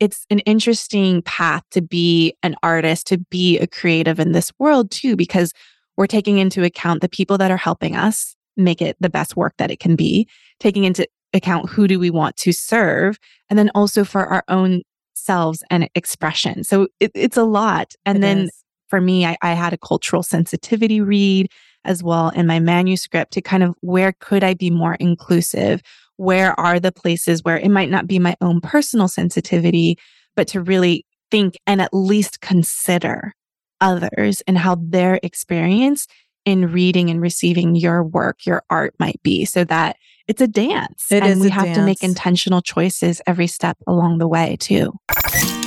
it's an interesting path to be an artist, to be a creative in this world too, because we're taking into account the people that are helping us make it the best work that it can be, taking into account who do we want to serve, and then also for our own selves and expression. So it, it's a lot. And It then is. for me, I, I had a cultural sensitivity read as well in my manuscript to kind of where could I be more inclusive? Where are the places where it might not be my own personal sensitivity, but to really think and at least consider others and how their experience in reading and receiving your work, your art might be so that it's a dance. It and we have to make intentional choices every step along the way too.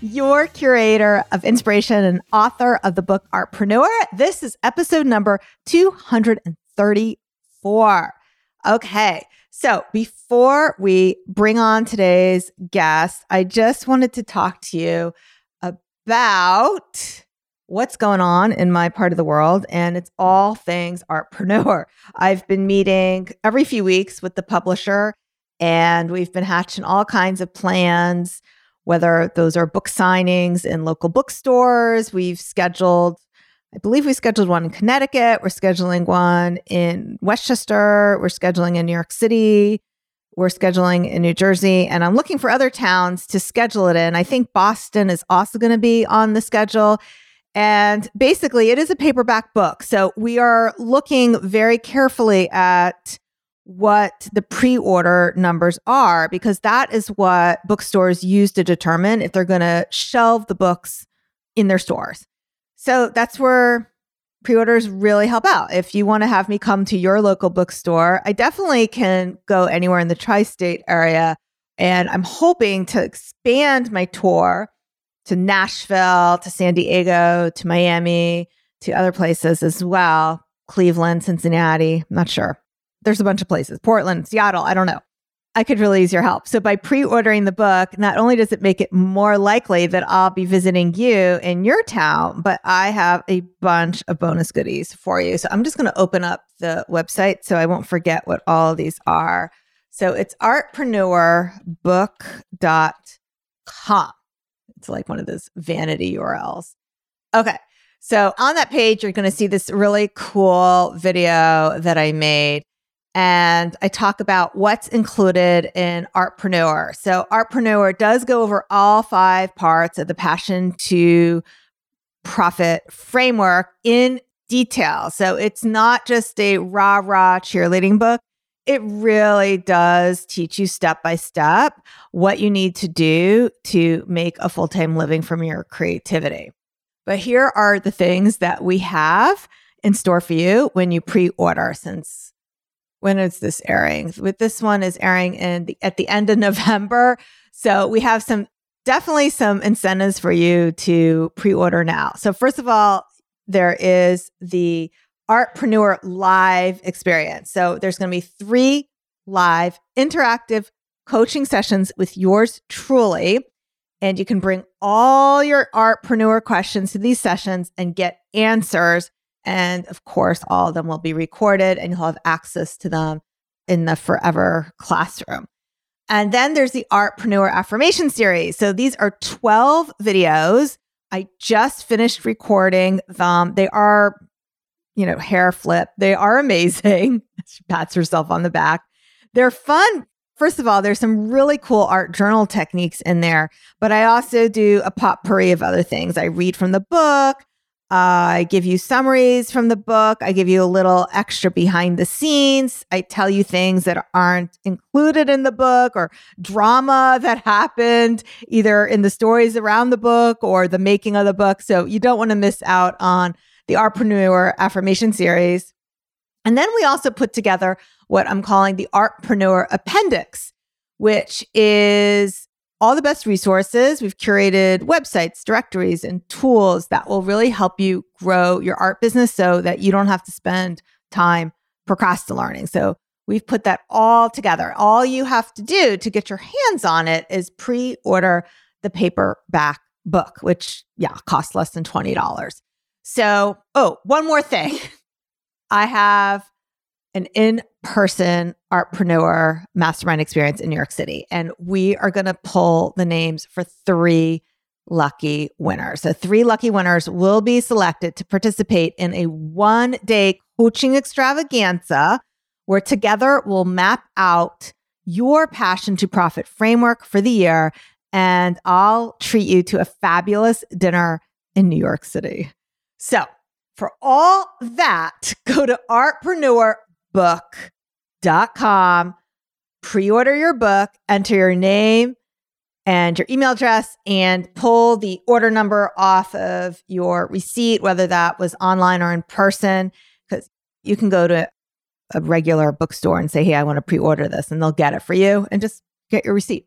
your curator of inspiration and author of the book Artpreneur. This is episode number 234. Okay. So before we bring on today's guest, I just wanted to talk to you about what's going on in my part of the world. And it's all things artpreneur. I've been meeting every few weeks with the publisher, and we've been hatching all kinds of plans, whether those are book signings in local bookstores. We've scheduled, I believe we scheduled one in Connecticut. We're scheduling one in Westchester. We're scheduling in New York City. We're scheduling in New Jersey, and I'm looking for other towns to schedule it in. I think Boston is also going to be on the schedule. And basically, it is a paperback book. So we are looking very carefully at what the pre order numbers are, because that is what bookstores use to determine if they're going to shelve the books in their stores. So that's where pre orders really help out. If you want to have me come to your local bookstore, I definitely can go anywhere in the tri state area. And I'm hoping to expand my tour to Nashville, to San Diego, to Miami, to other places as well. Cleveland, Cincinnati, I'm not sure. There's a bunch of places, Portland, Seattle, I don't know. I could really use your help. So, by pre ordering the book, not only does it make it more likely that I'll be visiting you in your town, but I have a bunch of bonus goodies for you. So, I'm just going to open up the website so I won't forget what all these are. So, it's artpreneurbook.com. It's like one of those vanity URLs. Okay. So on that page, you're going to see this really cool video that I made. And I talk about what's included in Artpreneur. So Artpreneur does go over all five parts of the passion to profit framework in detail. So it's not just a rah rah cheerleading book. It really does teach you step by step what you need to do to make a full time living from your creativity. But here are the things that we have in store for you when you pre order, since when is this airing? With this one is airing in the, at the end of November. So we have some definitely some incentives for you to pre order now. So, first of all, there is the Artpreneur live experience. So there's going to be three live interactive coaching sessions with yours truly. And you can bring all your artpreneur questions to these sessions and get answers. And of course, all of them will be recorded and you'll have access to them in the forever classroom. And then there's the Artpreneur Affirmation Series. So these are 12 videos. I just finished recording them. They are you know, hair flip. They are amazing. she pats herself on the back. They're fun. First of all, there's some really cool art journal techniques in there, but I also do a potpourri of other things. I read from the book. I give you summaries from the book. I give you a little extra behind the scenes. I tell you things that aren't included in the book or drama that happened either in the stories around the book or the making of the book. So you don't want to miss out on the Artpreneur Affirmation Series. And then we also put together what I'm calling the Artpreneur Appendix, which is all the best resources. We've curated websites, directories, and tools that will really help you grow your art business so that you don't have to spend time procrastinating. So we've put that all together. All you have to do to get your hands on it is pre order the paperback book, which, yeah, costs less than $20. So, oh, one more thing. I have an in person artpreneur mastermind experience in New York City. And we are going to pull the names for three lucky winners. So, three lucky winners will be selected to participate in a one day coaching extravaganza where together we'll map out your passion to profit framework for the year. And I'll treat you to a fabulous dinner in New York City. So, for all that, go to artpreneurbook.com, pre order your book, enter your name and your email address, and pull the order number off of your receipt, whether that was online or in person, because you can go to a regular bookstore and say, Hey, I want to pre order this, and they'll get it for you and just get your receipt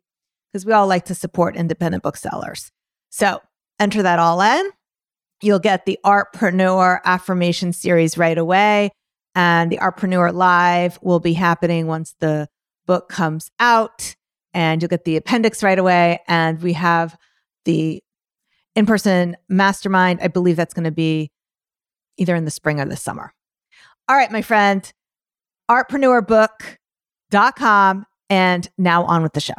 because we all like to support independent booksellers. So enter that all in You'll get the Artpreneur Affirmation Series right away. And the Artpreneur Live will be happening once the book comes out. And you'll get the appendix right away. And we have the in person mastermind. I believe that's going to be either in the spring or the summer. All right, my friend, artpreneurbook.com. And now on with the show.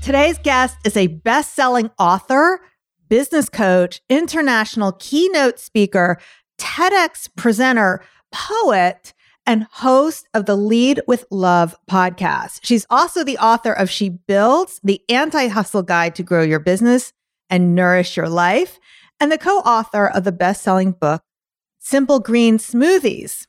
Today's guest is a best selling author business coach, international keynote speaker, TEDx presenter, poet, and host of the Lead with Love podcast. She's also the author of She Builds, the anti hustle guide to grow your business and nourish your life, and the co author of the best selling book, Simple Green Smoothies.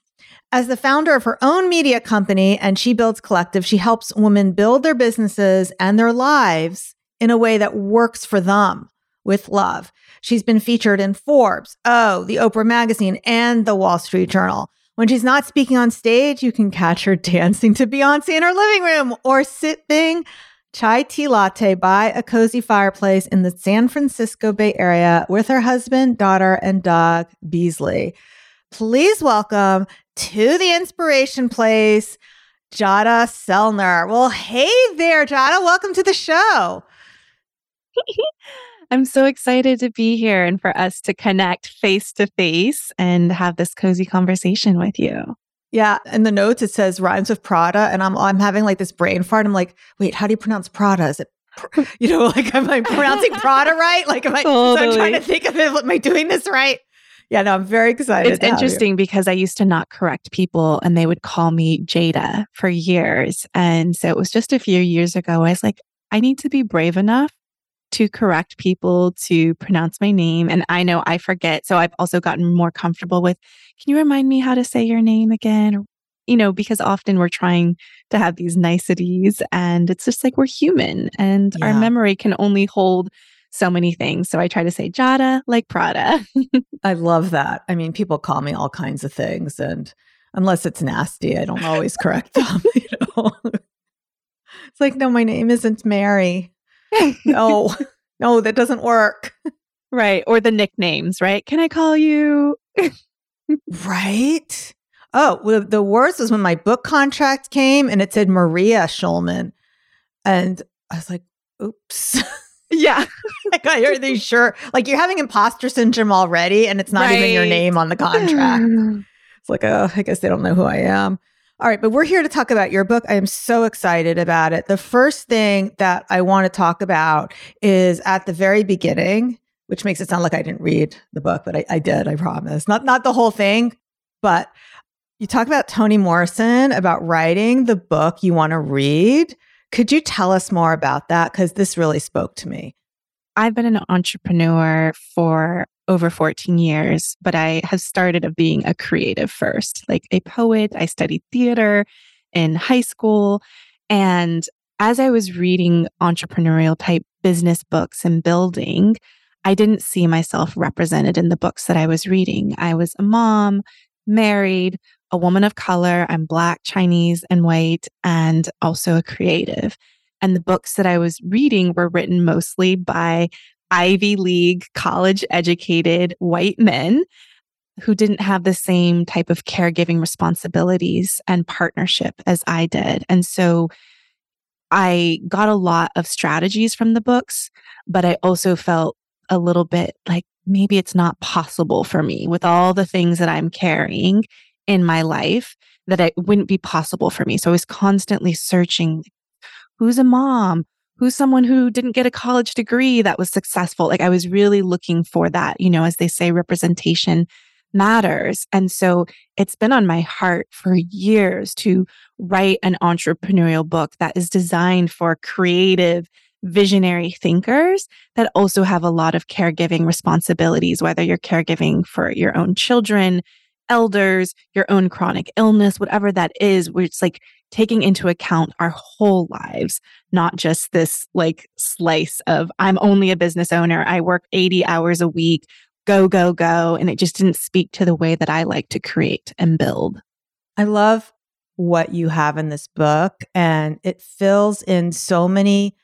As the founder of her own media company and She Builds Collective, she helps women build their businesses and their lives in a way that works for them with love. She's been featured in Forbes, Oh, the Oprah Magazine, and the Wall Street Journal. When she's not speaking on stage, you can catch her dancing to Beyonce in her living room or sipping chai tea latte by a cozy fireplace in the San Francisco Bay Area with her husband, daughter, and dog, Beasley. Please welcome to the Inspiration Place, Jadah Sellner. Well, hey there, Jadah. Welcome to the show. I'm so excited to be here and for us to connect face to face and have this cozy conversation with you. Yeah, in the notes it says rhymes with Prada, and I'm I'm having like this brain fart. I'm like, wait, how do you pronounce Prada? Is it, you know, like am I pronouncing Prada right? Like, am I? Totally. So I'm trying to think of it. Am I doing this right? Yeah, no, I'm very excited. It's interesting because I used to not correct people, and they would call me Jada for years, and so it was just a few years ago. I was like, I need to be brave enough to correct people to pronounce my name. And I know I forget. So I've also gotten more comfortable with, can you remind me how to say your name again? you know, because often we're trying to have these niceties and it's just like we're human and yeah. our memory can only hold so many things. So I try to say Jadah like Prada. I love that. I mean, people call me all kinds of things and unless it's nasty, I don't always correct them, you know. it's like, no, my name isn't Mary no, no, that doesn't work. Right. Or the nicknames, right? Can I call you? right. Oh, well, the worst was when my book contract came and it said Maria Schulman. And I was like, oops. Yeah. like, are they sure? Like, you're having imposter syndrome already, and it's not right. even your name on the contract. it's like, oh, I guess they don't know who I am. All right, but we're here to talk about your book. I am so excited about it. The first thing that I want to talk about is at the very beginning, which makes it sound like I didn't read the book, but I, I did, I promise. Not not the whole thing, but you talk about Toni Morrison about writing the book you want to read. Could you tell us more about that? Because this really spoke to me. I've been an entrepreneur for over 14 years, but I have started of being a creative first, like a poet. I studied theater in high school. And as I was reading entrepreneurial type business books and building, I didn't see myself represented in the books that I was reading. I was a mom, married, a woman of color. I'm Black, Chinese, and white, and also a creative. And the books that I was reading were written mostly by Ivy League college educated white men who didn't have the same type of caregiving responsibilities and partnership as I did. And so I got a lot of strategies from the books, but I also felt a little bit like maybe it's not possible for me with all the things that I'm carrying in my life that it wouldn't be possible for me. So I was constantly searching who's a mom? Who's someone who didn't get a college degree that was successful? Like I was really looking for that, you know, as they say, representation matters. And so it's been on my heart for years to write an entrepreneurial book that is designed for creative, visionary thinkers that also have a lot of caregiving responsibilities, whether you're caregiving for your own children, elders, your own chronic illness, whatever that is, where it's like taking into account our whole lives, not just this like slice of I'm only a business owner, I work 80 hours a week, go, go, go. And it just didn't speak to the way that I like to create and build. I love what you have in this book, and it fills in so many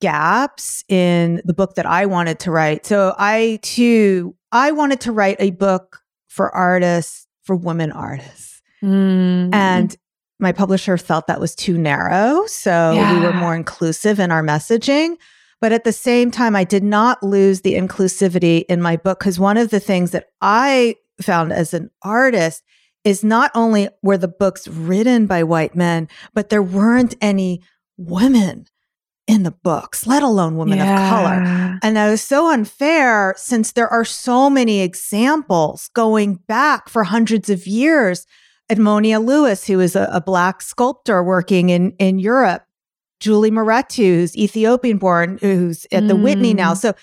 gaps in the book that I wanted to write. So I too, I wanted to write a book for artists, for women artists. Mm. And my publisher felt that was too narrow. So yeah. we were more inclusive in our messaging. But at the same time, I did not lose the inclusivity in my book because one of the things that I found as an artist is not only were the books written by white men, but there weren't any women in the books, let alone women yeah. of color. And that is so unfair since there are so many examples going back for hundreds of years. Edmonia Lewis, who is a, a black sculptor working in, in Europe, Julie Mehretu, who's Ethiopian born, who's at the mm. Whitney now. So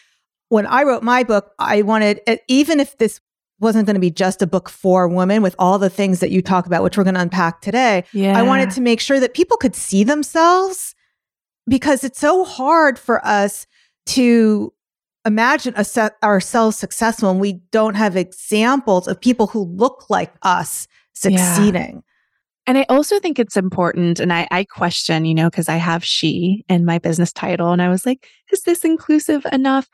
when I wrote my book, I wanted, even if this wasn't going to be just a book for women with all the things that you talk about, which we're going to unpack today, yeah. I wanted to make sure that people could see themselves because it's so hard for us to imagine ourselves successful and we don't have examples of people who look like us succeeding. And I also think it's important, and I, I question, you know, because I have she in my business title, and I was like, is this inclusive enough?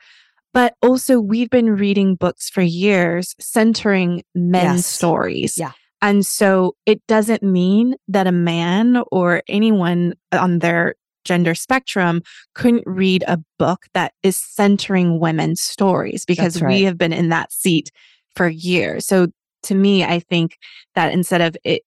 But also, we've been reading books for years centering men's yes. stories. Yeah. And so it doesn't mean that a man or anyone on their gender spectrum couldn't read a book that is centering women's stories because right. we have been in that seat for years. So to me, I think that instead of it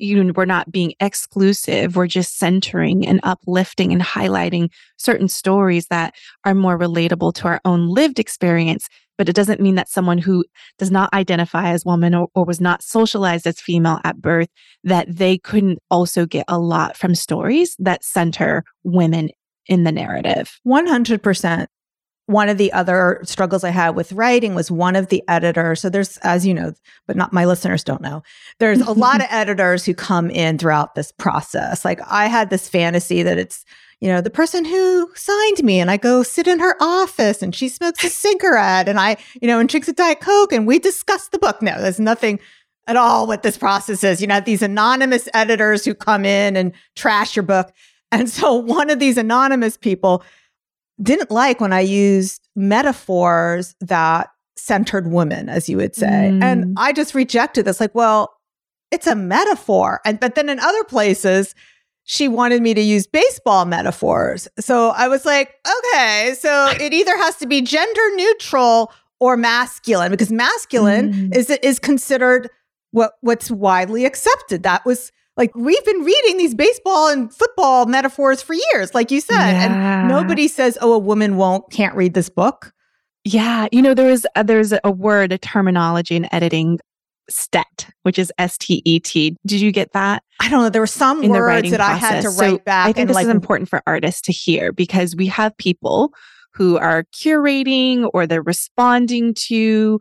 you know, we're not being exclusive. We're just centering and uplifting and highlighting certain stories that are more relatable to our own lived experience. But it doesn't mean that someone who does not identify as woman or, or was not socialized as female at birth, that they couldn't also get a lot from stories that center women in the narrative. 100% one of the other struggles I had with writing was one of the editors. So there's, as you know, but not my listeners don't know, there's a lot of editors who come in throughout this process. Like I had this fantasy that it's, you know, the person who signed me and I go sit in her office and she smokes a cigarette and I, you know, and drinks a Diet Coke and we discuss the book. No, there's nothing at all what this process is. You know, these anonymous editors who come in and trash your book. And so one of these anonymous people didn't like when I used metaphors that centered women, as you would say. Mm. And I just rejected this, like, well, it's a metaphor. And but then in other places, she wanted me to use baseball metaphors. So I was like, okay, so it either has to be gender neutral or masculine, because masculine mm. is is considered what what's widely accepted. That was like we've been reading these baseball and football metaphors for years, like you said, yeah. and nobody says, "Oh, a woman won't can't read this book." Yeah, you know, there is uh, a, there's a word, a terminology in editing, STET, which is S T E T. Did you get that? I don't know. There were some in words that process. I had to write so back. I think this like, is important for artists to hear because we have people who are curating or they're responding to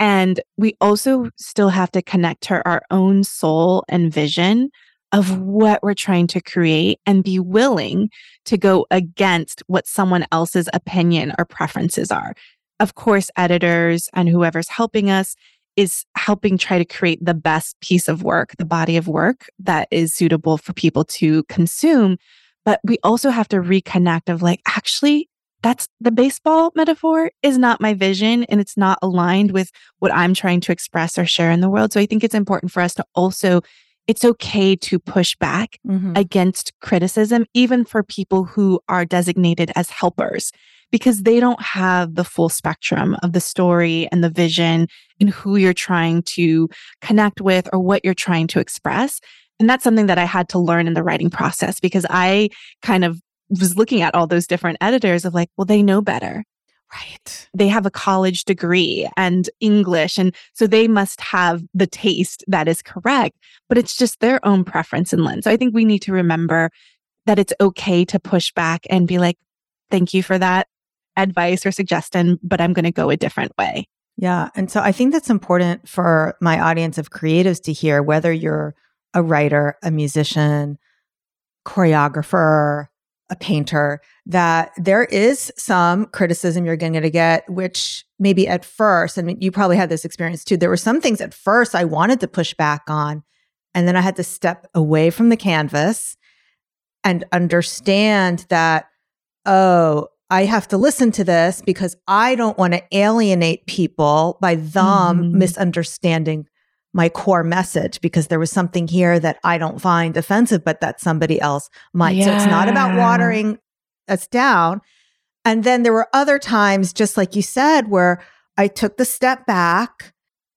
and we also still have to connect to our own soul and vision of what we're trying to create and be willing to go against what someone else's opinion or preferences are. Of course, editors and whoever's helping us is helping try to create the best piece of work, the body of work that is suitable for people to consume. But we also have to reconnect of like, actually, that's the baseball metaphor is not my vision and it's not aligned with what I'm trying to express or share in the world. So I think it's important for us to also, it's okay to push back Mhm. against criticism, even for people who are designated as helpers, because they don't have the full spectrum of the story and the vision and who you're trying to connect with or what you're trying to express. And that's something that I had to learn in the writing process because I kind of was looking at all those different editors of like, well, they know better. Right. They have a college degree and English. And so they must have the taste that is correct, but it's just their own preference and lens. So I think we need to remember that it's okay to push back and be like, thank you for that advice or suggestion, but I'm going to go a different way. Yeah. And so I think that's important for my audience of creatives to hear, whether you're a writer, a musician, choreographer, a painter, that there is some criticism you're going to get, which maybe at first, and you probably had this experience too, there were some things at first I wanted to push back on. And then I had to step away from the canvas and understand that, oh, I have to listen to this because I don't want to alienate people by them Mhm. misunderstanding my core message because there was something here that I don't find offensive, but that somebody else might. So it's not about watering us down. And then there were other times, just like you said, where I took the step back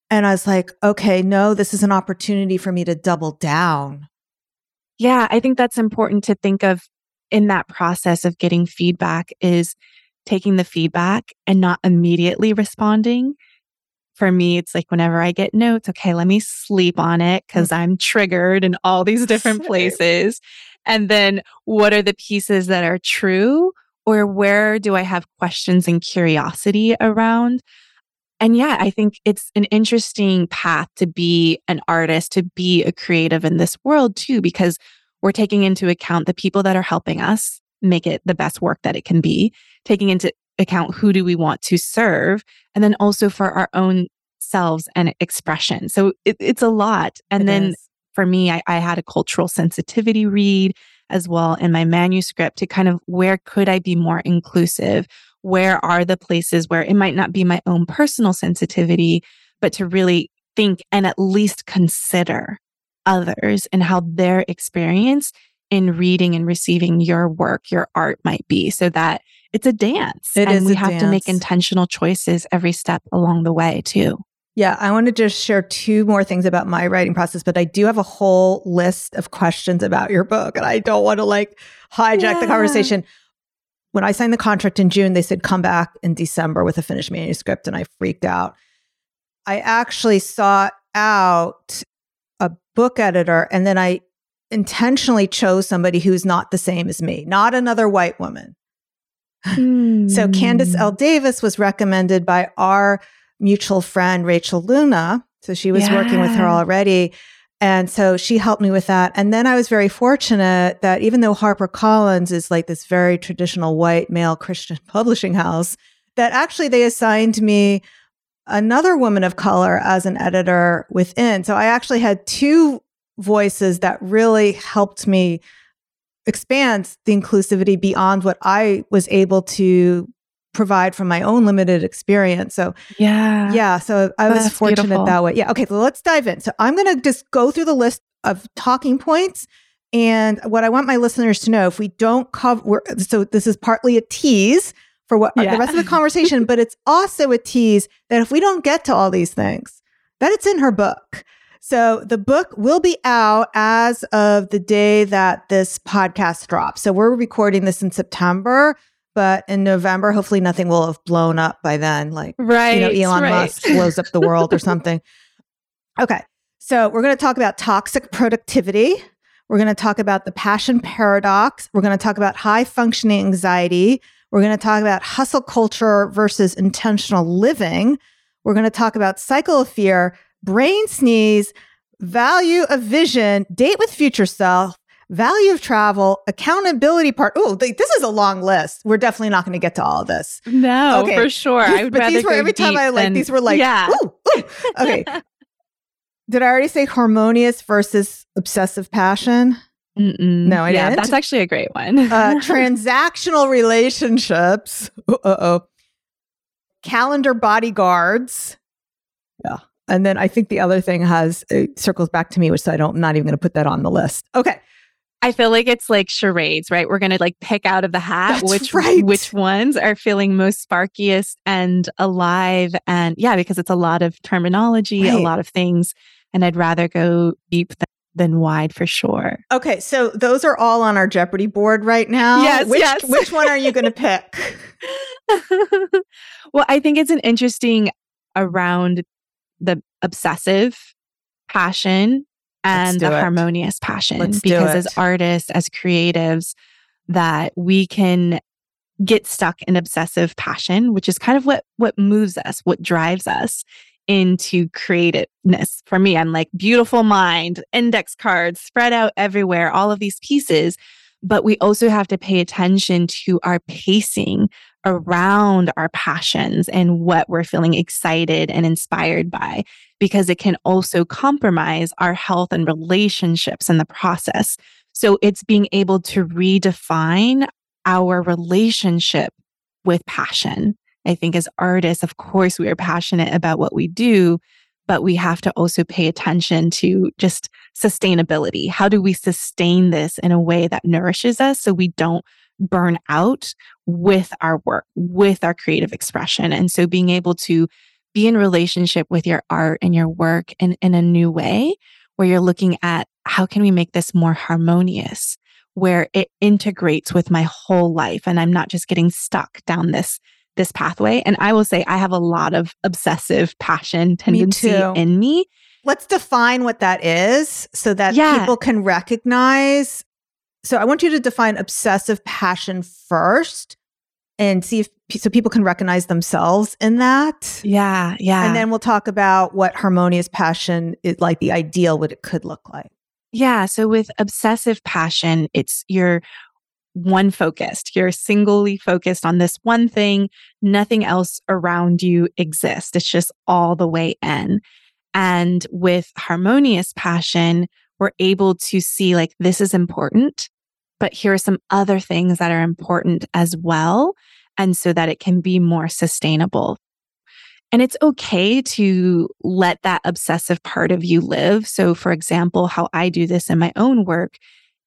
and I was like, okay, no, this is an opportunity for me to double down. Yeah, I think that's important to think of in that process of getting feedback is taking the feedback and not immediately responding. For me, it's like whenever I get notes, okay, let me sleep on it mm. because I'm triggered in all these different places. And then what are the pieces that are true? Or where do I have questions and curiosity around? And yeah, I think it's an interesting path to be an artist, to be a creative in this world too, because we're taking into account the people that are helping us make it the best work that it can be, taking into account who do we want to serve, and then also for our own selves and expression. So it, it's a lot. And It then is. for me, I, I had a cultural sensitivity read as well in my manuscript to kind of where could I be more inclusive? Where are the places where it might not be my own personal sensitivity, but to really think and at least consider others and how their experience in reading and receiving your work, your art might be so that it's a dance. It and is we have to make intentional choices every step along the way too. Yeah, I want to just share two more things about my writing process, but I do have a whole list of questions about your book, and I don't want to like hijack the conversation. When I signed the contract in June, they said come back in December with a finished manuscript, and I freaked out. I actually sought out a book editor, and then I intentionally chose somebody who's not the same as me, not another white woman. So hmm. Candice L. Davis was recommended by our mutual friend Rachel Luna. So she was working with her already. And so she helped me with that. And then I was very fortunate that even though HarperCollins is like this very traditional white male Christian publishing house, that actually they assigned me another woman of color as an editor within. So I actually had two voices that really helped me expand the inclusivity beyond what I was able to provide from my own limited experience. So Yeah. yeah, so I was That's fortunate beautiful. that way. Yeah. Okay, so let's dive in. So I'm going to just go through the list of talking points. And what I want my listeners to know, if we don't cover, we're, so this is partly a tease for what Yeah. the rest of the conversation, but it's also a tease that if we don't get to all these things, that it's in her book. So the book will be out as of the day that this podcast drops. So we're recording this in September, but in November, hopefully nothing will have blown up by then. Like Right. you know, Elon right. Musk blows up the world or something. Okay. So we're going to talk about toxic productivity. We're going to talk about the passion paradox. We're going to talk about high functioning anxiety. We're going to talk about hustle culture versus intentional living. We're going to talk about cycle of fear, brain sneeze, value of vision, date with future self, value of travel, accountability part. Oh, th- this is a long list. We're definitely not going to get to all of this. No, Okay. for sure. I would but rather these were every time I like than- these were like yeah. ooh, ooh. okay. Did I already say harmonious versus obsessive passion? Mm-mm. No, I yeah, didn't. that's actually a great one. uh, transactional relationships. Uh oh. Calendar bodyguards. Yeah. And then I think the other thing has it circles back to me, which I don't, I'm not even going to put that on the list. Okay. I feel like it's like charades, right? We're gonna like pick out of the hat That's which right. which ones are feeling most sparkiest and alive. And yeah, because it's a lot of terminology, a lot of things. And I'd rather go deep than, than wide for sure. Okay. So those are all on our Jeopardy board right now. Yes, Which, yes. which one are you going to pick? well, I think it's an interesting around the obsessive passion and the it. harmonious passion Let's because as artists as creatives that we can get stuck in obsessive passion which is kind of what what moves us what drives us into creativeness for me i'm like beautiful mind index cards spread out everywhere all of these pieces but we also have to pay attention to our pacing around our passions and what we're feeling excited and inspired by, because it can also compromise our health and relationships in the process. So it's being able to redefine our relationship with passion. I think as artists, of course, we are passionate about what we do, but we have to also pay attention to just sustainability. How do we sustain this in a way that nourishes us so we don't burn out with our work, with our creative expression? And so being able to be in relationship with your art and your work in, in a new way where you're looking at how can we make this more harmonious where it integrates with my whole life and I'm not just getting stuck down this this pathway and I will say I have a lot of obsessive passion tendency too. in me Let's define what that is so that Yeah. people can recognize. So I want you to define obsessive passion first and see if so people can recognize themselves in that. yeah yeah And then we'll talk about what harmonious passion is like the ideal, what it could look like. Yeah. So with obsessive passion, it's you're one focused. You're singly focused on this one thing. Nothing else around you exists. It's just all the way in. And with harmonious passion, we're able to see like this is important, but here are some other things that are important as well. And so that it can be more sustainable. And it's okay to let that obsessive part of you live. So, for example, how I do this in my own work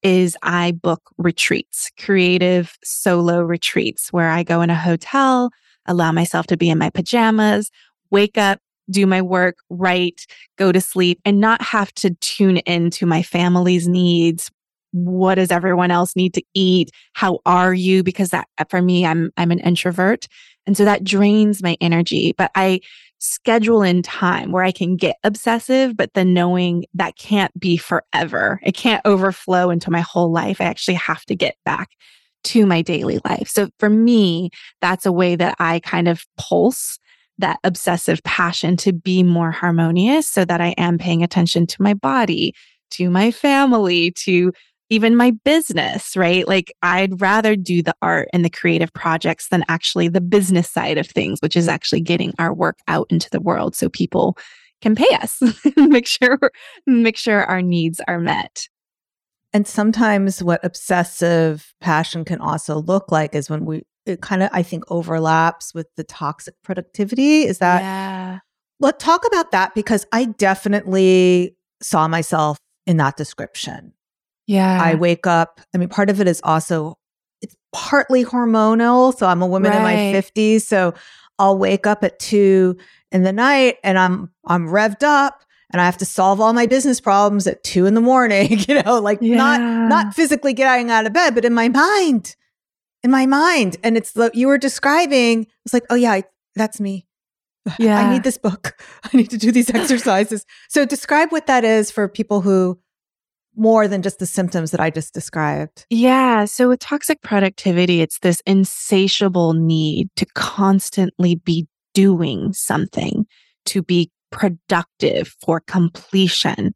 is I book retreats, creative solo retreats, where I go in a hotel, allow myself to be in my pajamas, wake up, do my work, write, go to sleep, and not have to tune into my family's needs. What does everyone else need to eat? How are you? Because that for me, I'm I'm an introvert. And so that drains my energy. But I schedule in time where I can get obsessive, but then knowing that can't be forever. It can't overflow into my whole life. I actually have to get back to my daily life. So for me, that's a way that I kind of pulse that obsessive passion to be more harmonious so that I am paying attention to my body, to my family, to even my business, right? Like I'd rather do the art and the creative projects than actually the business side of things, which is actually getting our work out into the world so people can pay us, make sure make sure our needs are met. And sometimes what obsessive passion can also look like is when we, it kind of, I think, overlaps with the toxic productivity. Is that, yeah. let's talk about that because I definitely saw myself in that description. Yeah. I wake up, I mean, part of it is also, it's partly hormonal. So I'm a woman in my 50s. So I'll wake up at two in the night and I'm, I'm revved up and I have to solve all my business problems at two in the morning, you know, like not, Yeah. not physically getting out of bed, but in my mind, in my mind. And it's what you were describing. It's like, oh yeah, I, that's me. Yeah. I need this book. I need to do these exercises. so describe what that is for people who more than just the symptoms that I just described. Yeah. So with toxic productivity, it's this insatiable need to constantly be doing something, to be productive for completion.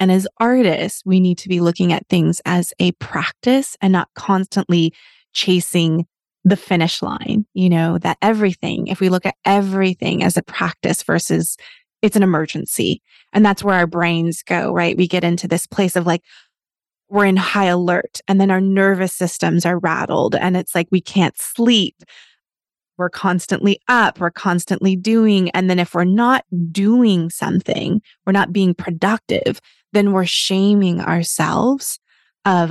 And as artists, we need to be looking at things as a practice and not constantly chasing the finish line. You know, that everything, if we look at everything as a practice versus it's an emergency. And that's where our brains go, right? We get into this place of like, we're in high alert and then our nervous systems are rattled and it's like we can't sleep. We're constantly up, we're constantly doing. And then if we're not doing something, we're not being productive, then we're shaming ourselves of,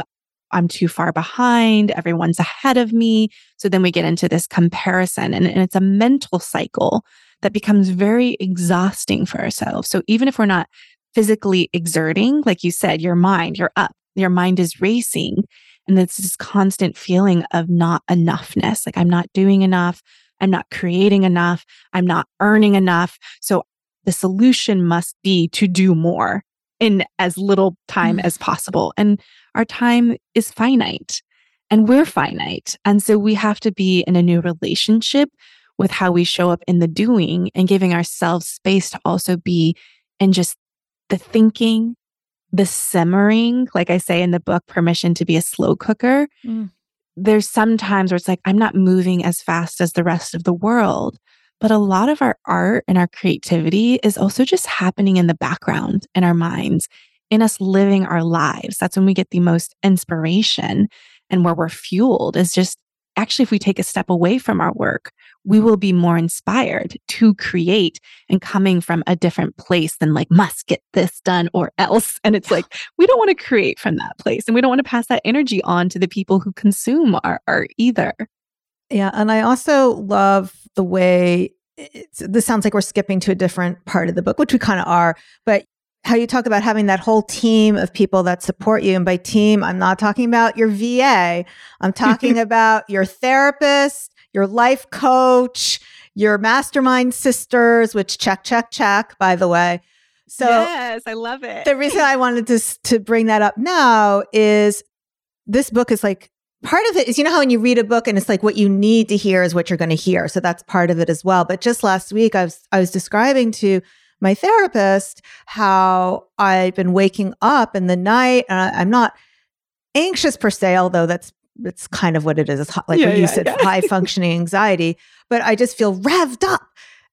I'm too far behind, everyone's ahead of me. So then we get into this comparison and, and it's a mental cycle that becomes very exhausting for ourselves. So even if we're not physically exerting, like you said, your mind, you're up, your mind is racing. And it's this constant feeling of not enoughness. Like I'm not doing enough. I'm not creating enough. I'm not earning enough. So the solution must be to do more in as little time mm. as possible. And our time is finite and we're finite. And so we have to be in a new relationship with how we show up in the doing and giving ourselves space to also be in just the thinking, the simmering, like I say in the book, permission to be a slow cooker. Mm. There's some times where it's like, I'm not moving as fast as the rest of the world. But a lot of our art and our creativity is also just happening in the background in our minds, in us living our lives. That's when we get the most inspiration and where we're fueled is just actually, if we take a step away from our work, we will be more inspired to create and coming from a different place than like, must get this done or else. And it's like, we don't want to create from that place and we don't want to pass that energy on to the people who consume our art either. Yeah. And I also love the way this sounds like we're skipping to a different part of the book, which we kind of are, but how you talk about having that whole team of people that support you. And by team, I'm not talking about your VA. I'm talking about your therapist, your life coach, your mastermind sisters, which check, check, check, by the way. So yes, I love it. The reason I wanted to, to bring that up now is this book is like part of it is you know how when you read a book and it's like what you need to hear is what you're going to hear. So that's part of it as well. But just last week I was I was describing to my therapist how I've been waking up in the night. And I'm not anxious per se, although that's it's kind of what it is. It's like yeah, what you yeah, said, yeah. high functioning anxiety, but I just feel revved up.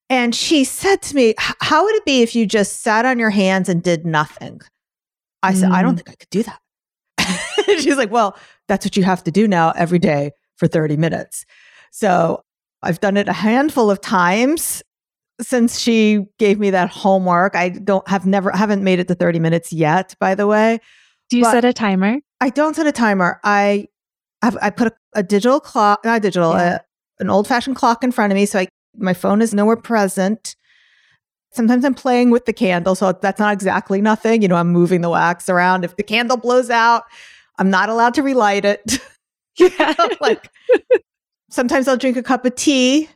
And she said to me, How would it be if you just sat on your hands and did nothing? I said, mm. I don't mm. think I could do that. She's like, Well, that's what you have to do now every day for 30 minutes. So I've done it a handful of times since she gave me that homework. I don't have never haven't made it to 30 minutes yet, by the way. Do you set a timer? I don't set a timer. I have I put a, a digital clock, not digital, yeah. a, an old fashioned clock in front of me. So I, my phone is nowhere present. Sometimes I'm playing with the candle, so that's not exactly nothing. You know, I'm moving the wax around. If the candle blows out, I'm not allowed to relight it. Yeah. like sometimes I'll drink a cup of tea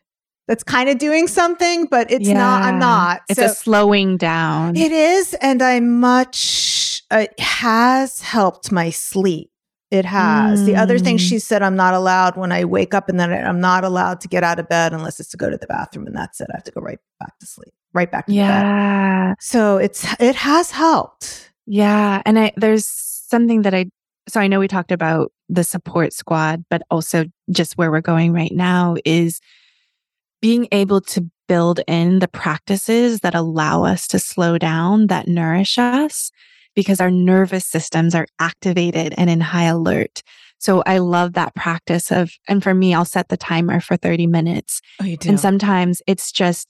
that's kind of doing something, but it's yeah, not, I'm not. It's so, a slowing down. It is. And I'm much, uh, it has helped my sleep. It has. Mm. The other thing she mm. said, I'm not allowed when I wake up and then I'm not allowed to get out of bed unless it's to go to the bathroom. And that's it. I have to go right back to sleep, right back to yeah. bed. So it's, it has helped. Yeah. And I, there's something that I, so I know we talked about the support squad, but also just where we're going right now is being able to build in the practices that allow us to slow down, that nourish us, because our nervous systems are activated and in high alert. So I love that practice of, and for me, I'll set the timer for 30 minutes. Oh, you do? And sometimes it's just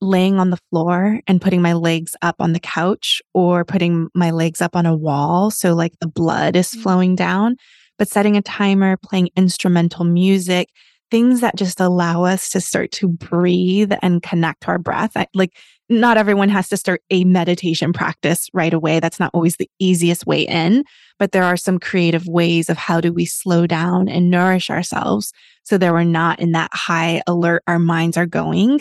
laying on the floor and putting my legs up on the couch or putting my legs up on a wall. So like the blood is mm. flowing down, but setting a timer, playing instrumental music, things that just allow us to start to breathe and connect to our breath. I, like, not everyone has to start a meditation practice right away. That's not always the easiest way in, but there are some creative ways of how do we slow down and nourish ourselves so that we're not in that high alert. Our minds are going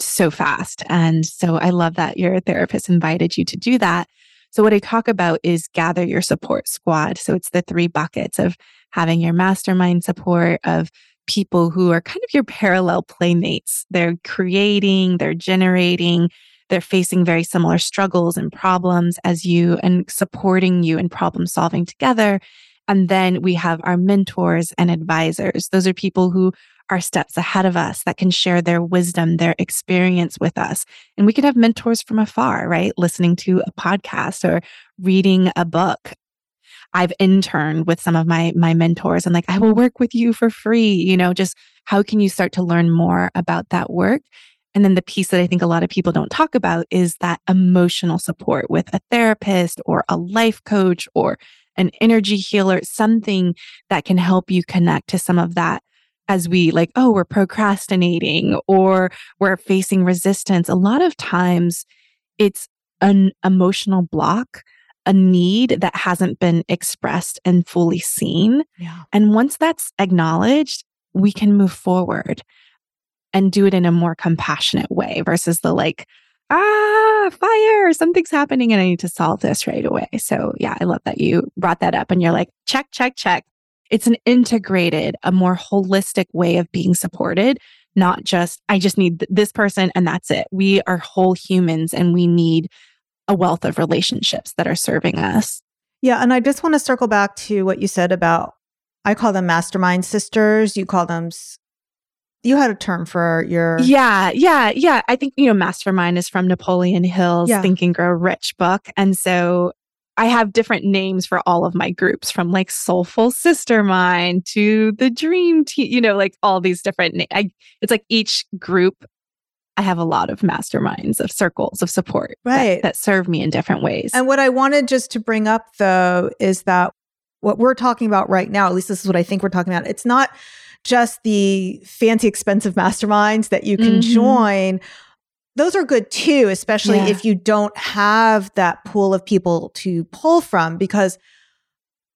so fast. And so I love that your therapist invited you to do that. So, what I talk about is gather your support squad. So, it's the three buckets of having your mastermind support, of people who are kind of your parallel playmates. They're creating, they're generating, they're facing very similar struggles and problems as you and supporting you in problem solving together. And then we have our mentors and advisors. Those are people who are steps ahead of us that can share their wisdom, their experience with us. And we can have mentors from afar, right? Listening to a podcast or reading a book. I've interned with some of my my mentors and like I will work with you for free, you know, just how can you start to learn more about that work? And then the piece that I think a lot of people don't talk about is that emotional support with a therapist or a life coach or an energy healer, something that can help you connect to some of that as we like, oh, we're procrastinating or we're facing resistance. A lot of times it's an emotional block, a need that hasn't been expressed and fully seen. Yeah. And once that's acknowledged, we can move forward and do it in a more compassionate way versus the like, ah, fire, something's happening and I need to solve this right away. So, yeah, I love that you brought that up and you're like, check, check, check. It's an integrated, a more holistic way of being supported, not just, I just need this person and that's it. We are whole humans and we need a wealth of relationships that are serving us. Yeah. And I just want to circle back to what you said about, I call them mastermind sisters. You call them you had a term for your yeah yeah yeah i think you know mastermind is from napoleon hill's yeah. think and grow rich book and so i have different names for all of my groups from like soulful sister mind to the dream team you know like all these different na- I, it's like each group i have a lot of masterminds of circles of support right that, that serve me in different ways and what i wanted just to bring up though is that what we're talking about right now at least this is what i think we're talking about it's not just the fancy, expensive masterminds that you can mm-hmm. join. Those are good too, especially yeah. if you don't have that pool of people to pull from, because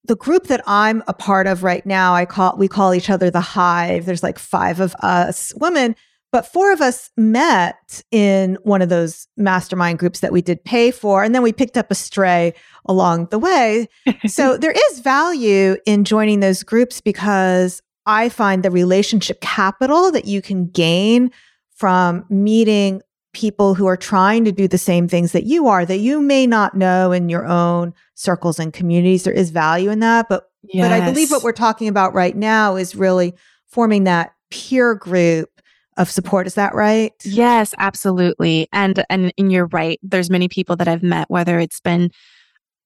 the group that I'm a part of right now, I call we call each other the hive. There's like five of us women, but four of us met in one of those mastermind groups that we did pay for. And then we picked up a stray along the way. so there is value in joining those groups because I find the relationship capital that you can gain from meeting people who are trying to do the same things that you are that you may not know in your own circles and communities there is value in that but yes. but I believe what we're talking about right now is really forming that peer group of support is that right? Yes absolutely. And and, and you're right. There's many people that I've met whether it's been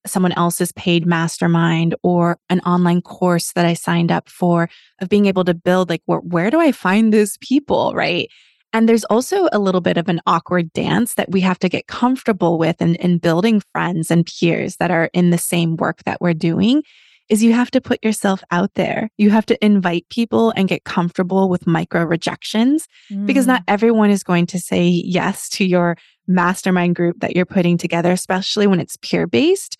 someone else's paid mastermind or an online course that I signed up for of being able to build like where, where do I find those people, right? And there's also a little bit of an awkward dance that we have to get comfortable with in, in building friends and peers that are in the same work that we're doing is you have to put yourself out there. You have to invite people and get comfortable with micro rejections mm. because not mm. everyone is going to say yes to your mastermind group that you're putting together, especially when it's peer based.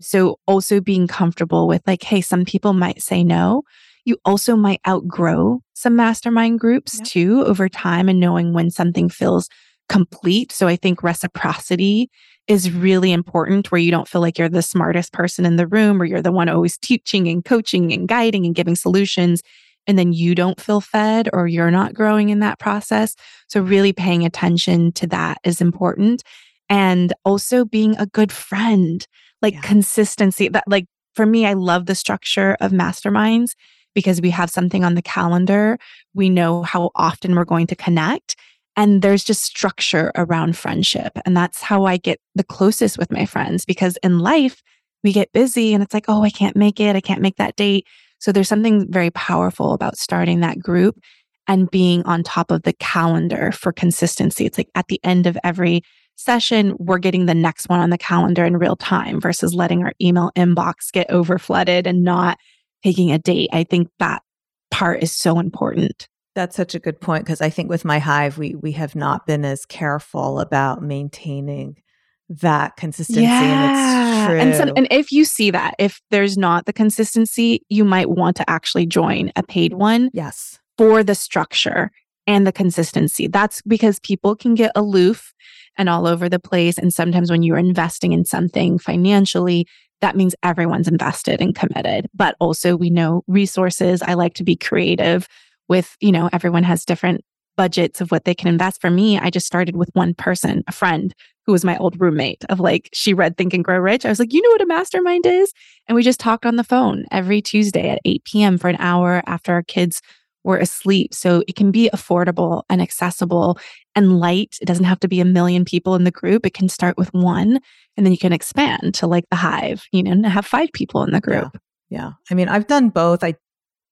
So also being comfortable with like, hey, some people might say no. You also might outgrow some mastermind groups yep. too over time and knowing when something feels complete. So I think reciprocity is really important where you don't feel like you're the smartest person in the room or you're the one always teaching and coaching and guiding and giving solutions. And then you don't feel fed or you're not growing in that process. So really paying attention to that is important. And also being a good friend like yeah. consistency that like for me i love the structure of masterminds because we have something on the calendar we know how often we're going to connect and there's just structure around friendship and that's how i get the closest with my friends because in life we get busy and it's like oh i can't make it i can't make that date so there's something very powerful about starting that group and being on top of the calendar for consistency it's like at the end of every session, we're getting the next one on the calendar in real time versus letting our email inbox get over flooded and not taking a date. I think that part is so important. That's such a good point because I think with my hive, we we have not been as careful about maintaining that consistency. Yeah. And, and, some, and if you see that, if there's not the consistency, you might want to actually join a paid one. Yes. For the structure and the consistency. That's because people can get aloof and all over the place. And sometimes when you're investing in something financially, that means everyone's invested and committed. But also, we know resources. I like to be creative with, you know, everyone has different budgets of what they can invest. For me, I just started with one person, a friend who was my old roommate of like, she read Think and Grow Rich. I was like, you know what a mastermind is? And we just talked on the phone every Tuesday at 8 p.m. for an hour after our kids were asleep. So it can be affordable and accessible and light. It doesn't have to be a million people in the group. It can start with one and then you can expand to like the hive, you know, and have five people in the group. Yeah. yeah. I mean, I've done both. I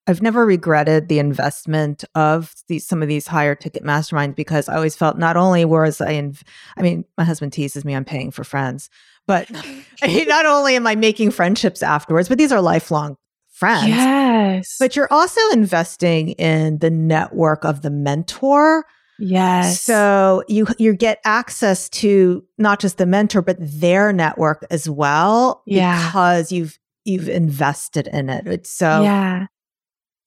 I've never regretted the investment of these some of these higher ticket masterminds because I always felt not only was I in, I mean, my husband teases me I'm paying for friends, but not only am I making friendships afterwards, but these are lifelong friends. Yes. But you're also investing in the network of the mentor. Yes. So you you get access to not just the mentor but their network as well yeah. because you've you've invested in it. It's so yeah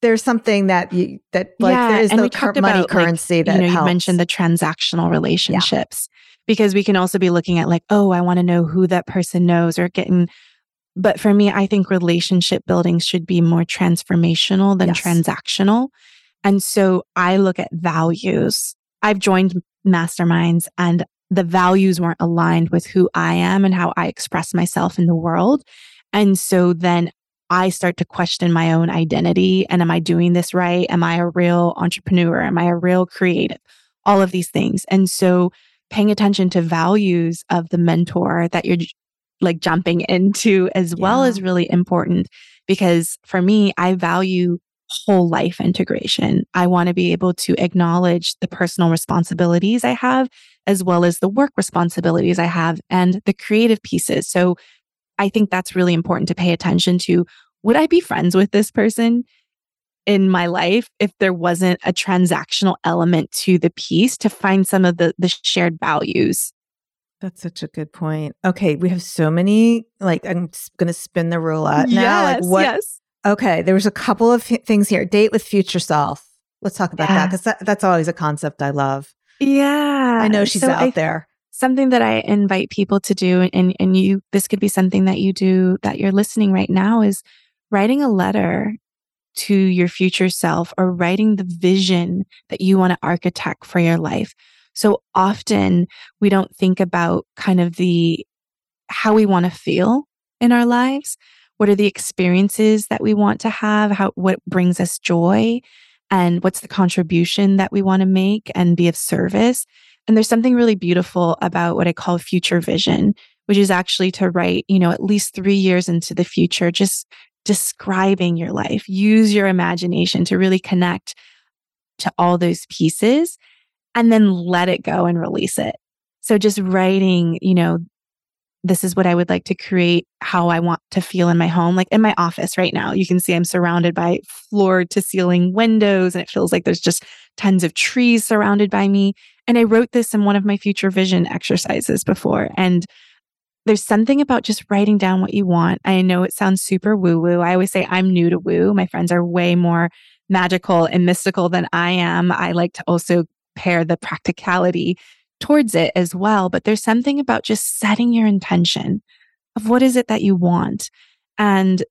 there's something that you that like yeah, there is no cur- money about, currency like, that you know you mentioned the transactional relationships yeah. because we can also be looking at like oh I want to know who that person knows or getting but for me I think relationship building should be more transformational than yes. transactional and so I look at values I've joined masterminds and the values weren't aligned with who I am and how I express myself in the world and so then I start to question my own identity. And am I doing this right? Am I a real entrepreneur? Am I a real creative? All of these things. And so paying attention to values of the mentor that you're like jumping into as yeah. well is really important because for me, I value whole life integration. I want to be able to acknowledge the personal responsibilities I have, as well as the work responsibilities I have and the creative pieces. So I think that's really important to pay attention to. Would I be friends with this person in my life if there wasn't a transactional element to the piece to find some of the, the shared values? That's such a good point. Okay, we have so many. Like, I'm going to spin the roulette now. Yes, like, what? Yes. Okay, there was a couple of things here. Date with future self. Let's talk about yeah. that because that, that's always a concept I love. Yeah, I know she's so out I, there something that I invite people to do, and, and you, this could be something that you do that you're listening right now is writing a letter to your future self or writing the vision that you want to architect for your life. So often we don't think about kind of the, how we want to feel in our lives. What are the experiences that we want to have? How, what brings us joy? And what's the contribution that we want to make and be of service? And there's something really beautiful about what I call future vision, which is actually to write, you know, at least three years into the future, just describing your life. Use your imagination to really connect to all those pieces and then let it go and release it. So just writing, you know, this is what I would like to create, how I want to feel in my home. Like in my office right now, you can see I'm surrounded by floor to ceiling windows, and it feels like there's just tons of trees surrounded by me. And I wrote this in one of my future vision exercises before. And there's something about just writing down what you want. I know it sounds super woo woo. I always say I'm new to woo. My friends are way more magical and mystical than I am. I like to also pair the practicality towards it as well. But there's something about just setting your intention of what is it that you want and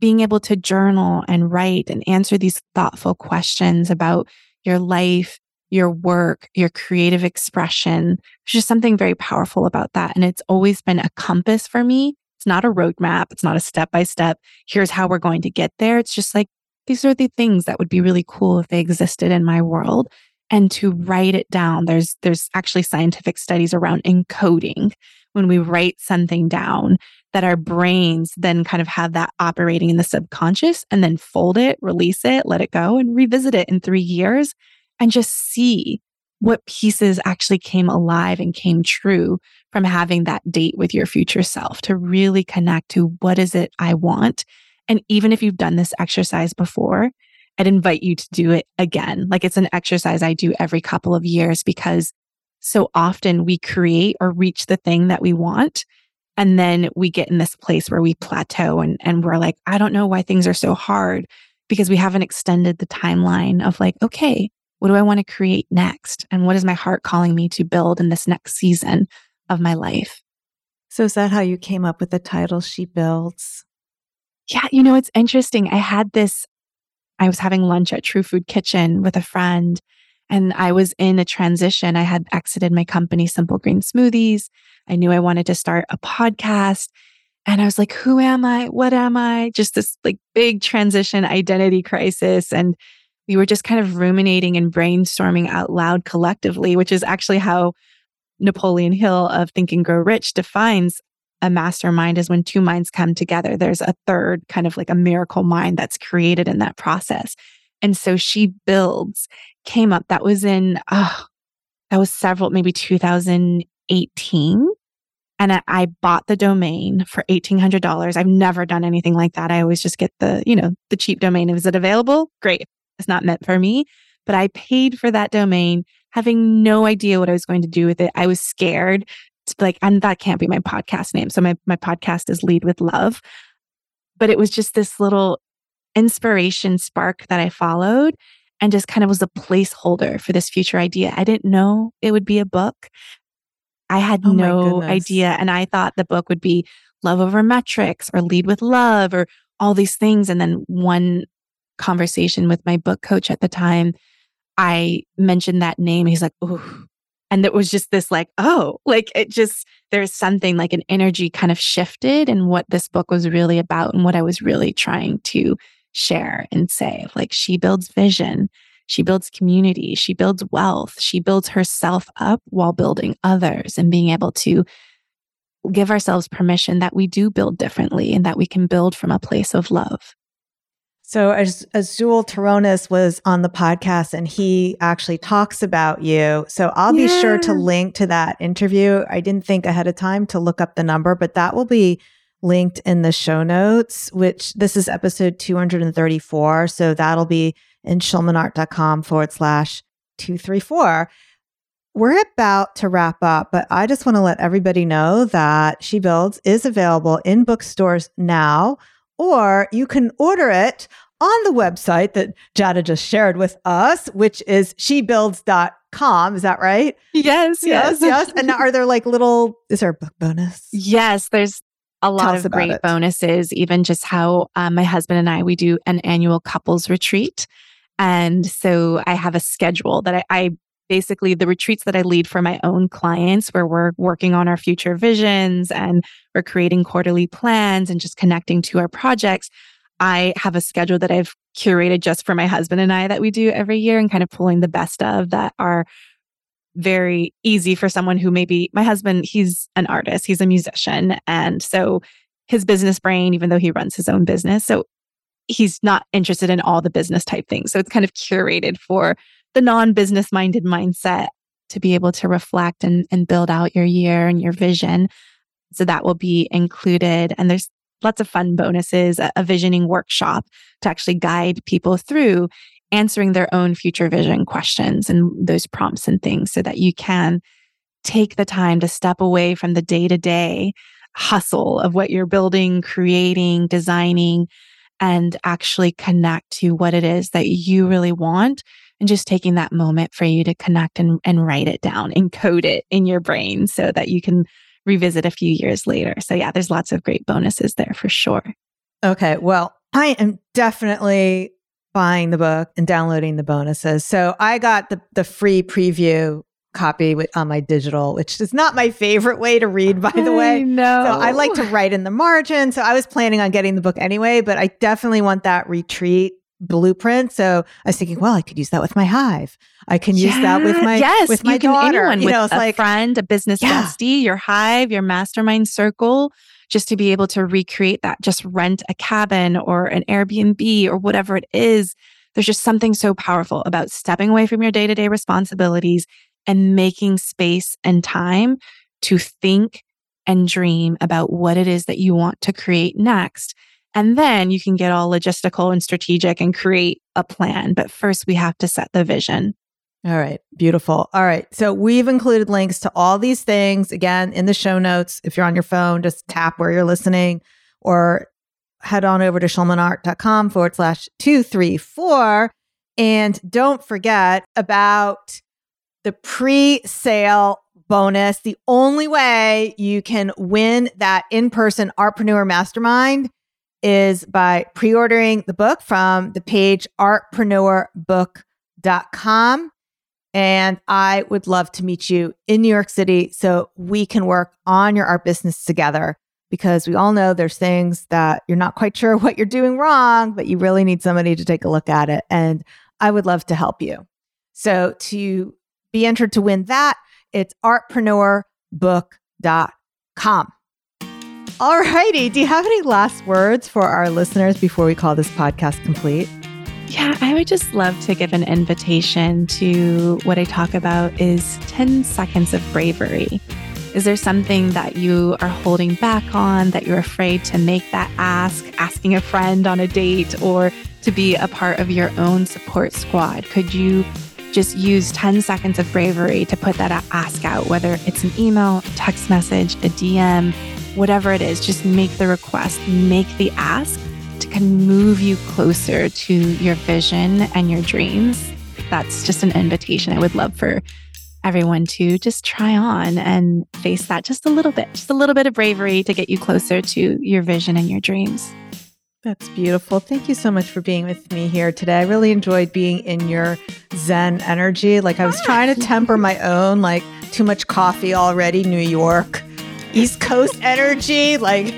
being able to journal and write and answer these thoughtful questions about your life, your work, your creative expression. There's just something very powerful about that. And it's always been a compass for me. It's not a roadmap. It's not a step by step. Here's how we're going to get there. It's just like, these are the things that would be really cool if they existed in my world and to write it down. There's, there's actually scientific studies around encoding when we write something down that our brains then kind of have that operating in the subconscious and then fold it, release it, let it go and revisit it in three years and just see what pieces actually came alive and came true from having that date with your future self to really connect to what is it I want. And even if you've done this exercise before, I'd invite you to do it again. Like it's an exercise I do every couple of years because so often we create or reach the thing that we want. And then we get in this place where we plateau and, and we're like, I don't know why things are so hard because we haven't extended the timeline of like, okay, what do I want to create next? And what is my heart calling me to build in this next season of my life? So, is that how you came up with the title She Builds? Yeah, you know, it's interesting. I had this I was having lunch at True Food Kitchen with a friend and I was in a transition. I had exited my company, Simple Green Smoothies. I knew I wanted to start a podcast. And I was like, who am I? What am I? Just this like big transition identity crisis. And we were just kind of ruminating and brainstorming out loud collectively, which is actually how Napoleon Hill of Think and Grow Rich defines a mastermind is when two minds come together. There's a third kind of like a miracle mind that's created in that process. And so she builds came up. That was in, oh, that was several, maybe 2018. And I, I bought the domain for $1,800. I've never done anything like that. I always just get the, you know, the cheap domain. Is it available? Great. It's not meant for me. But I paid for that domain having no idea what I was going to do with it. I was scared. Like, and that can't be my podcast name. So my, my podcast is Lead with Love. But it was just this little inspiration spark that I followed and just kind of was a placeholder for this future idea. I didn't know it would be a book. I had oh no idea. And I thought the book would be love over metrics or lead with love or all these things. And then one conversation with my book coach at the time, I mentioned that name. He's like, oh, and it was just this like, oh, like it just, there's something like an energy kind of shifted in what this book was really about and what I was really trying to share and say. Like she builds vision, she builds community, she builds wealth, she builds herself up while building others and being able to give ourselves permission that we do build differently and that we can build from a place of love. So as Azul Terronez was on the podcast and he actually talks about you. So I'll yeah. be sure to link to that interview. I didn't think ahead of time to look up the number, but that will be linked in the show notes, which this is episode 234. So that'll be in schulmanart.com forward slash 234. We're about to wrap up, but I just want to let everybody know that She Builds is available in bookstores now or you can order it on the website that Jadah just shared with us, which is shebuilds.com. Is that right? Yes, yes, yes. And are there like little, is there a book bonus? Yes, there's a lot of great it. bonuses, even just how um, my husband and I, we do an annual couples retreat. And so I have a schedule that I, I basically the retreats that I lead for my own clients where we're working on our future visions and we're creating quarterly plans and just connecting to our projects. I have a schedule that I've curated just for my husband and I that we do every year and kind of pulling the best of that are very easy for someone who maybe my husband, he's an artist, he's a musician. And so his business brain, even though he runs his own business, so he's not interested in all the business type things. So it's kind of curated for the non business minded mindset to be able to reflect and, and build out your year and your vision. So that will be included. And there's lots of fun bonuses, a, a visioning workshop to actually guide people through answering their own future vision questions and those prompts and things so that you can take the time to step away from the day to day hustle of what you're building, creating, designing, and actually connect to what it is that you really want. And just taking that moment for you to connect and, and write it down, encode it in your brain so that you can revisit a few years later. So, yeah, there's lots of great bonuses there for sure. Okay. Well, I am definitely buying the book and downloading the bonuses. So I got the the free preview copy with, on my digital, which is not my favorite way to read, by the way. No. So I like to write in the margin. So I was planning on getting the book anyway, but I definitely want that retreat blueprint. So I was thinking, well, I could use that with my hive. I can use that with my yes, with my you can, daughter. Anyone, you know, it's a like friend, a business yeah. bestie, your hive, your mastermind circle just to be able to recreate that, just rent a cabin or an Airbnb or whatever it is. There's just something so powerful about stepping away from your day to day responsibilities and making space and time to think and dream about what it is that you want to create next. And then you can get all logistical and strategic and create a plan. But first, we have to set the vision. All right, beautiful. All right, so we've included links to all these things again in the show notes. If you're on your phone, just tap where you're listening or head on over to schulmanart.com forward slash 234. And don't forget about the pre sale bonus. The only way you can win that in person Artpreneur Mastermind is by pre ordering the book from the page artpreneurbook.com. And I would love to meet you in New York City so we can work on your art business together because we all know there's things that you're not quite sure what you're doing wrong, but you really need somebody to take a look at it. And I would love to help you. So to be entered to win that, it's artpreneurbook.com. All righty. Do you have any last words for our listeners before we call this podcast complete? Yeah, I would just love to give an invitation to what I talk about is 10 seconds of bravery. Is there something that you are holding back on that you're afraid to make that ask, asking a friend on a date or to be a part of your own support squad? Could you just use 10 seconds of bravery to put that ask out, whether it's an email, text message, a DM, whatever it is, just make the request, make the ask to kind of move you closer to your vision and your dreams. That's just an invitation I would love for everyone to just try on and face that just a little bit, just a little bit of bravery to get you closer to your vision and your dreams. That's beautiful. Thank you so much for being with me here today. I really enjoyed being in your Zen energy. Like I was trying to temper my own, like too much coffee already, New York. East Coast energy, like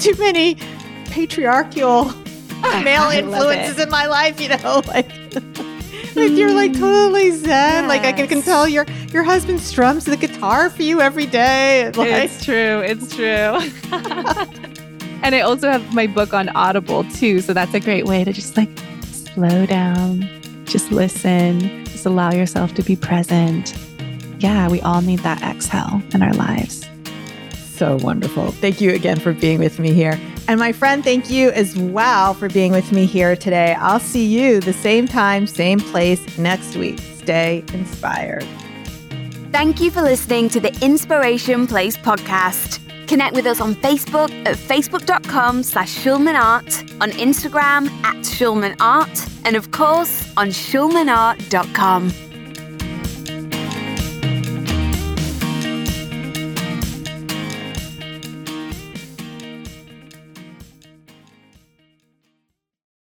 too many patriarchal ah, male influences in my life, you know, like like you're like totally zen. Yes. Like I can, can, tell your your husband strums the guitar for you every day. Like, it's true. It's true. and I also have my book on Audible too, so that's a great way to just like slow down, just listen, just allow yourself to be present. Yeah, we all need that exhale in our lives so wonderful. Thank you again for being with me here. And my friend, thank you as well for being with me here today. I'll see you the same time, same place next week. Stay inspired. Thank you for listening to the Inspiration Place podcast. Connect with us on Facebook at facebook.com slash schulmanart, on Instagram at schulmanart, and of course on schulmanart.com.